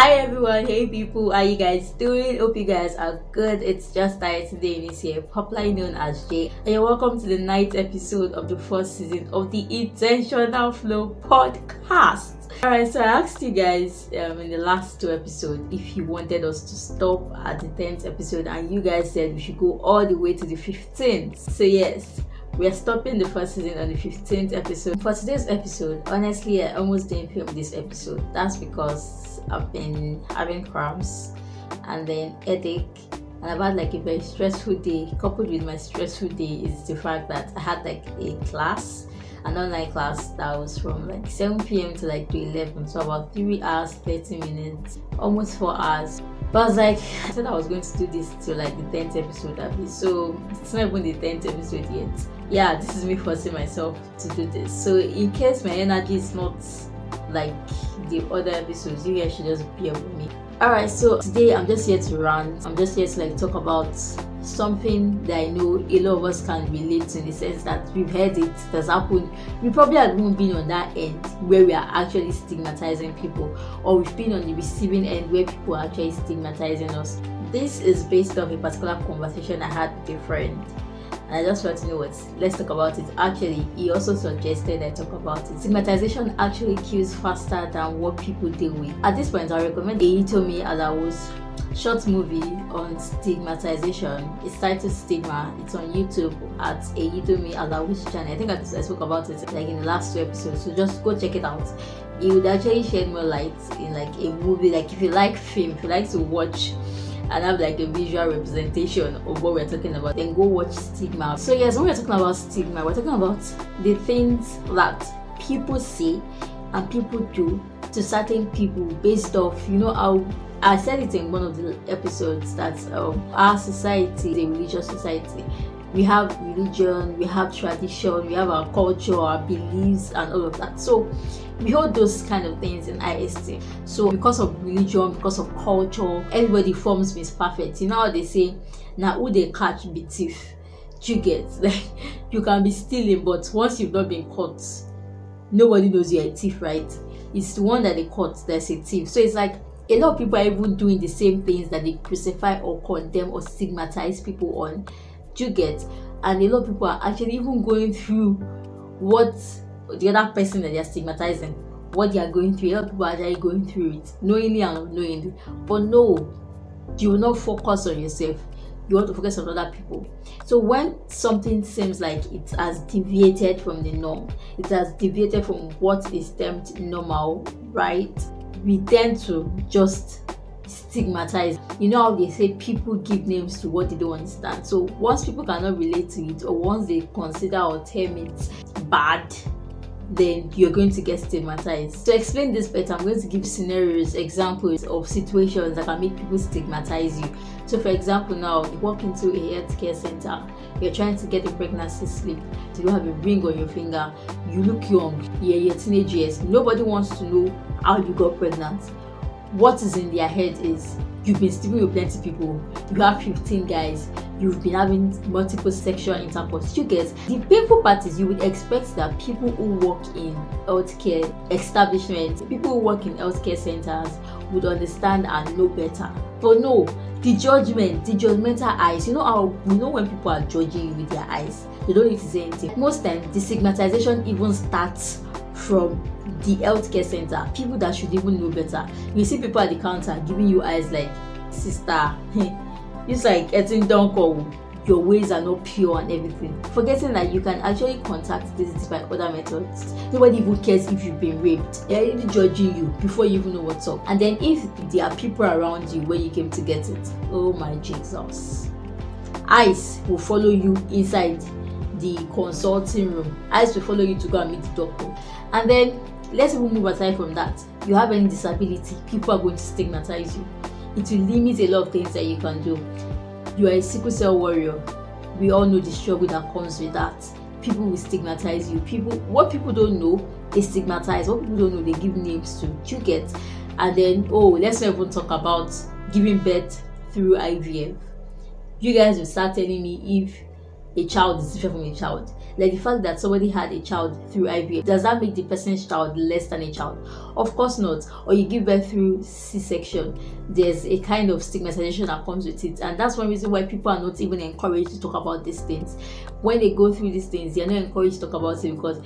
Hi everyone, hey people, how you guys doing? Hope you guys are good. It's just that today is here, popularly known as Jay, and you're welcome to the ninth episode of the first season of the Intentional Flow podcast. Alright, so I asked you guys um, in the last two episodes if you wanted us to stop at the 10th episode, and you guys said we should go all the way to the 15th. So, yes, we are stopping the first season on the 15th episode. For today's episode, honestly, I almost didn't film this episode. That's because I've been having cramps and then headache. And I've had like a very stressful day. Coupled with my stressful day is the fact that I had like a class, an online class that was from like 7 p.m. to like to 11. So about 3 hours, 30 minutes, almost 4 hours. But I was like, I said I was going to do this till like the 10th episode it. So it's not even the 10th episode yet. Yeah, this is me forcing myself to do this. So in case my energy is not like the other episodes, you guys should just bear with me. Alright, so today I'm just here to rant. I'm just here to like talk about something that I know a lot of us can relate to in the sense that we've heard it, has happened. We probably haven't been on that end where we are actually stigmatizing people, or we've been on the receiving end where people are actually stigmatizing us. This is based on a particular conversation I had with a friend. And I just want to know what. Let's talk about it. Actually, he also suggested I talk about it. Stigmatization actually kills faster than what people deal with. At this point, I recommend Eyitomi Alao's short movie on stigmatization. It's titled Stigma. It's on YouTube at Eyitomi Alao's channel. I think I, I spoke about it like in the last two episodes. So just go check it out. It would actually shed more light in like a movie. Like if you like film, if you like to watch and have like a visual representation of what we're talking about, then go watch Stigma. So yes, when we're talking about stigma, we're talking about the things that people say and people do to certain people based off, you know, how I said it in one of the episodes that um, our society is a religious society. We have religion, we have tradition, we have our culture, our beliefs, and all of that. So we hold those kind of things in IST. So because of religion, because of culture, everybody forms Miss Perfect. You know how they say, now who they catch be thief. You get like you can be stealing, but once you've not been caught, nobody knows you're a thief, right? It's the one that they caught that's a thief. So it's like a lot of people are even doing the same things that they crucify or condemn or stigmatize people on. You get? And a lot of people are actually even going through what the other person that they're stigmatizing, what they are going through. Lot people are actually going through it, knowingly and unknowingly. But no, you will not focus on yourself. You want to focus on other people. So when something seems like it has deviated from the norm, it has deviated from what is termed normal, right? We tend to just stigmatize. You know how they say people give names to what they don't understand. So once people cannot relate to it, or once they consider or term it bad, then you're going to get stigmatized. To explain this better, I'm going to give scenarios, examples of situations that can make people stigmatize you. So, for example, now you walk into a healthcare center, you're trying to get a pregnancy slip, you don't have a ring on your finger, you look young, you're your teenage years, nobody wants to know how you got pregnant. What is in their head is you've been sleeping with plenty people, you have 15 guys, you've been having multiple sexual intercourse. You get the painful part is you would expect that people who work in healthcare establishments, people who work in healthcare centers would understand and know better. But no, the judgment, the judgmental eyes, you know how you know when people are judging you with their eyes, they don't need to say anything. Most times the stigmatization even starts from the healthcare center, people that should even know better. You see people at the counter giving you eyes like, sister, it's like getting down call your ways are not pure and everything. Forgetting that you can actually contact this by other methods. Nobody even cares if you've been raped. They're even judging you before you even know what's up. And then if there are people around you when you came to get it, oh my Jesus. Eyes will follow you inside the consulting room. Eyes will follow you to go and meet the doctor. And then let's even move aside from that. You have any disability, people are going to stigmatize you. It will limit a lot of things that you can do. You are a sickle cell warrior. We all know the struggle that comes with that. People will stigmatize you. People, what people don't know, they stigmatize. What people don't know, they give names to. You get, and then oh, let's not even talk about giving birth through IVF. You guys will start telling me if a child is different from a child. Like the fact that somebody had a child through IVF, does that make the person's child less than a child? Of course not. Or you give birth through C-section, there's a kind of stigmatization that comes with it, and that's one reason why people are not even encouraged to talk about these things. When they go through these things, they're not encouraged to talk about it because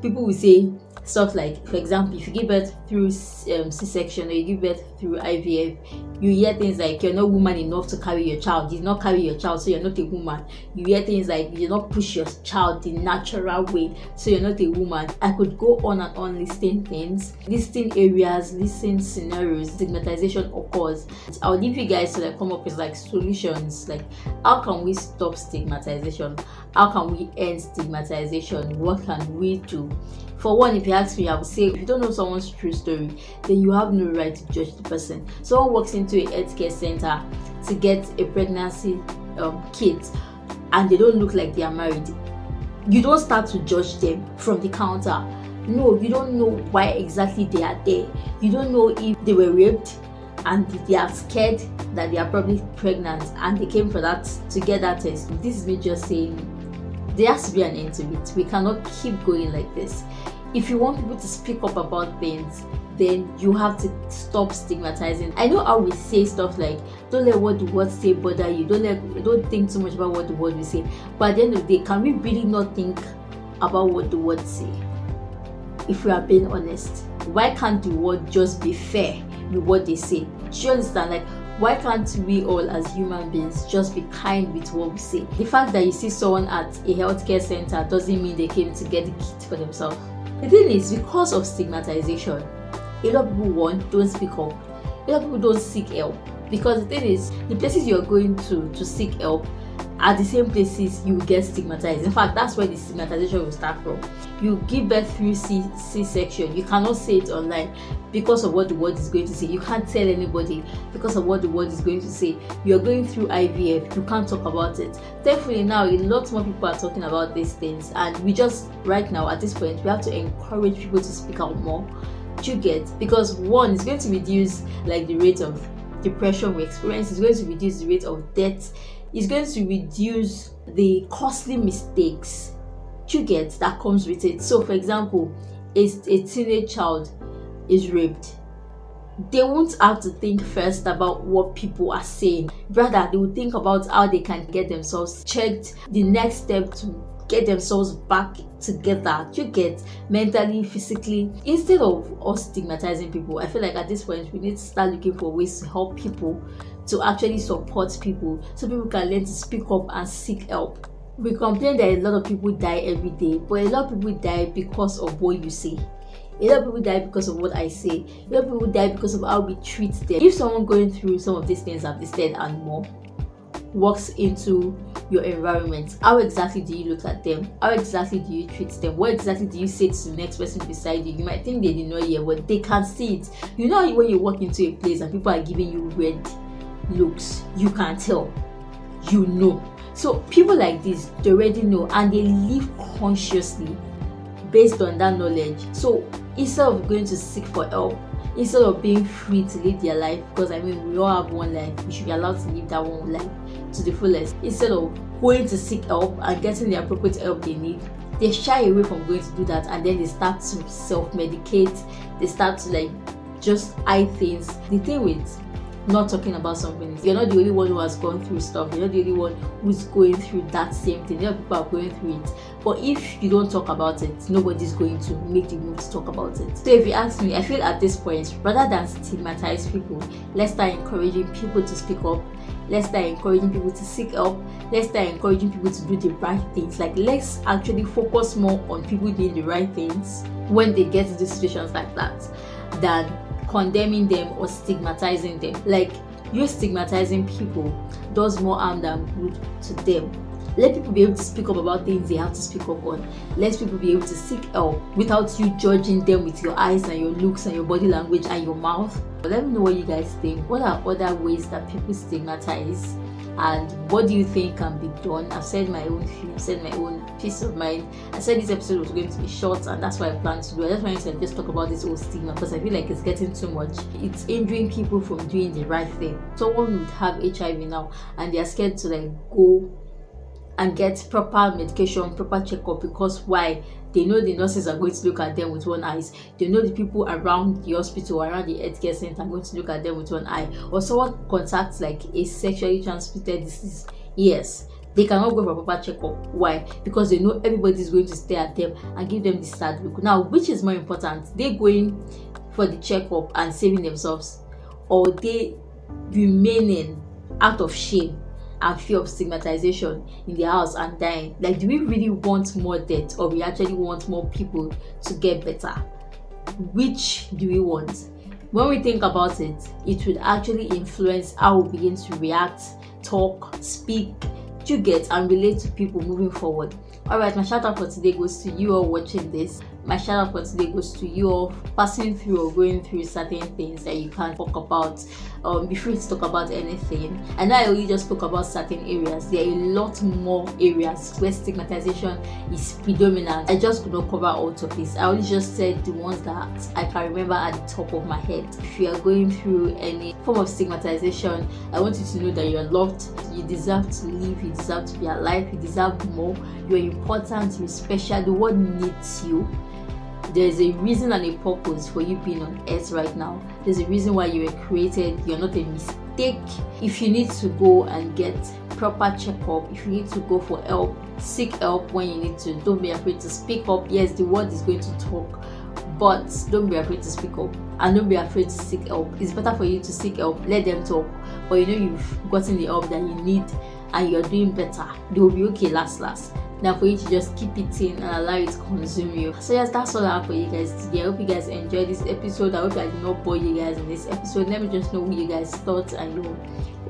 people will say stuff like for example if you give birth through um, c-section or you give birth through ivf you hear things like you're not woman enough to carry your child. You not carry your child so you're not a woman. You hear things like you not push your child the natural way so you're not a woman. I could go on and on listing things. Listing areas listing scenarios stigmatization occurs. I'll leave you guys to like come up with like solutions. Like how can we stop stigmatization? How can we end stigmatization? What can we do for one if you ask me i would say if you don't know someone's true story then you have no right to judge the person. Someone walks into a healthcare center to get a pregnancy um, kit and they don't look like they are married you don't start to judge them from the counter. No you don't know why exactly they are there. You don't know if they were raped and they are scared that they are probably pregnant and they came for that to get that test. This is me just saying there has to be an end to it. We cannot keep going like this. If you want people to speak up about things, then you have to stop stigmatizing. I know how we say stuff like don't let what the words say bother you, don't let don't think too much about what the word will say. But at the end of the day, can we really not think about what the words say? If we are being honest, why can't the word just be fair with what they say? Do you understand? Like why can't we all as human beings just be kind with what we say? The fact that you see someone at a healthcare center doesn't mean they came to get the kit for themselves. The thing is because of stigmatization a lot of people want don't speak up. A lot of people don't seek help. Because the thing is the places you're going to to seek help are the same places you get stigmatized. In fact, that's where the stigmatization will start from. You give birth through C c-section you cannot say it online because of what the world is going to say. You can't tell anybody because of what the world is going to say. You're going through IVF, you can't talk about it. Thankfully, now a lot more people are talking about these things, and we just right now at this point we have to encourage people to speak out more. You get? Because one, is going to reduce like the rate of depression we experience, it's going to reduce the rate of death is going to reduce the costly mistakes you get that comes with it. So, for example, a, a teenage child is raped. They won't have to think first about what people are saying. Rather, they will think about how they can get themselves checked, the next step to get themselves back together. Mm. You get? Mentally physically instead of us stigmatizing people i feel like at this point we need to start looking for ways to help people to actually support people so people can learn to speak up and seek help. We complain that a lot of people die every day but a lot of people die because of what you say. A lot of people die because of what I say. A lot of people die because of how we treat them. If someone going through some of these things I've listed and more walks into your environment, how exactly do you look at them? How exactly do you treat them? What exactly do you say to the next person beside you? You might think they did not hear, but they can see it. You know when you walk into a place and people are giving you red looks, you can tell. You know. So people like this, they already know and they live consciously based on that knowledge. So instead of going to seek for help, instead of being free to live their life, because I mean we all have one life, we should be allowed to live that one life to the fullest. Instead of going to seek help and getting the appropriate help they need they shy away from going to do that and then they start to self-medicate. They start to like just hide things. The thing with not talking about something. You're not the only one who has gone through stuff. You're not the only one who's going through that same thing. Other people are going through it. But if you don't talk about it nobody's going to make the move to talk about it. So if you ask me i feel at this point rather than stigmatize people let's start encouraging people to speak up. Let's start encouraging people to seek help. Let's start encouraging people to do the right things. Like let's actually focus more on people doing the right things when they get into situations like that than condemning them or stigmatizing them. Like you stigmatizing people does more harm than good to them. Let people be able to speak up about things they have to speak up on. Let people be able to seek help without you judging them with your eyes and your looks and your body language and your mouth. Let me know what you guys think. What are other ways that people stigmatize and what do you think can be done? I've said my own few said my own peace of mind. I said this episode was going to be short and that's what i plan to do. I just wanted to just talk about this whole stigma because i feel like it's getting too much. It's hindering people from doing the right thing. Someone would have hiv now and they're scared to like go and get proper medication, proper checkup because why? They know the nurses are going to look at them with one eye. They know the people around the hospital, around the healthcare center are going to look at them with one eye. Or someone contacts like a sexually transmitted disease. Yes, they cannot go for a proper checkup. Why? Because they know everybody is going to stare at them and give them the sad look. Now, which is more important? They going for the checkup and saving themselves, or they remaining out of shame and fear of stigmatization in their house and dying. Like, do we really want more death, or we actually want more people to get better? Which do we want? When we think about it, it would actually influence how we begin to react, talk, speak, you get and relate to people moving forward. Alright, my shout out for today goes to you all watching this my shout out for today goes to you all passing through or going through certain things that you can't talk about. Um, be free to talk about anything. And I only just spoke about certain areas. There are a lot more areas where stigmatization is predominant. I just could not cover all topics. I only just said the ones that I can remember at the top of my head. If you are going through any form of stigmatization, I want you to know that you're loved, you deserve to live, you deserve to be alive, you deserve more, you're important, you're special, the world needs you there's a reason and a purpose for you being on earth right now. There's a reason why you were created. You're not a mistake. If you need to go and get proper checkup, if you need to go for help, seek help when you need to. Don't be afraid to speak up. Yes, the world is going to talk, but don't be afraid to speak up and don't be afraid to seek help. It's better for you to seek help. Let them talk, but you know you've gotten the help that you need and you're doing better. They will be okay last last than for you to just keep it in and allow it to consume you. So yes, that's all I have for you guys today. I hope you guys enjoyed this episode. I hope I did not bore you guys in this episode. Let me just know what you guys thought and your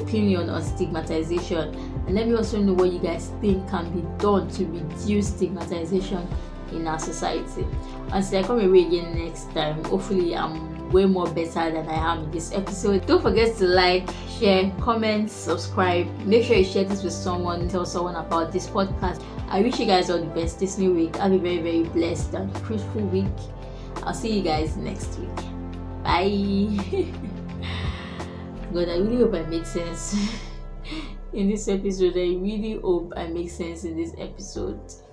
opinion on stigmatization. And let me also know what you guys think can be done to reduce stigmatization in our society. Until I come away again next time, hopefully I'm way more better than I am in this episode. Don't forget to like, share, comment, subscribe. Make sure you share this with someone, tell someone about this podcast. I wish you guys all the best this new week. Have a very, very blessed and fruitful week. I'll see you guys next week. Bye. God, I really hope I made sense in this episode. I really hope I make sense in this episode.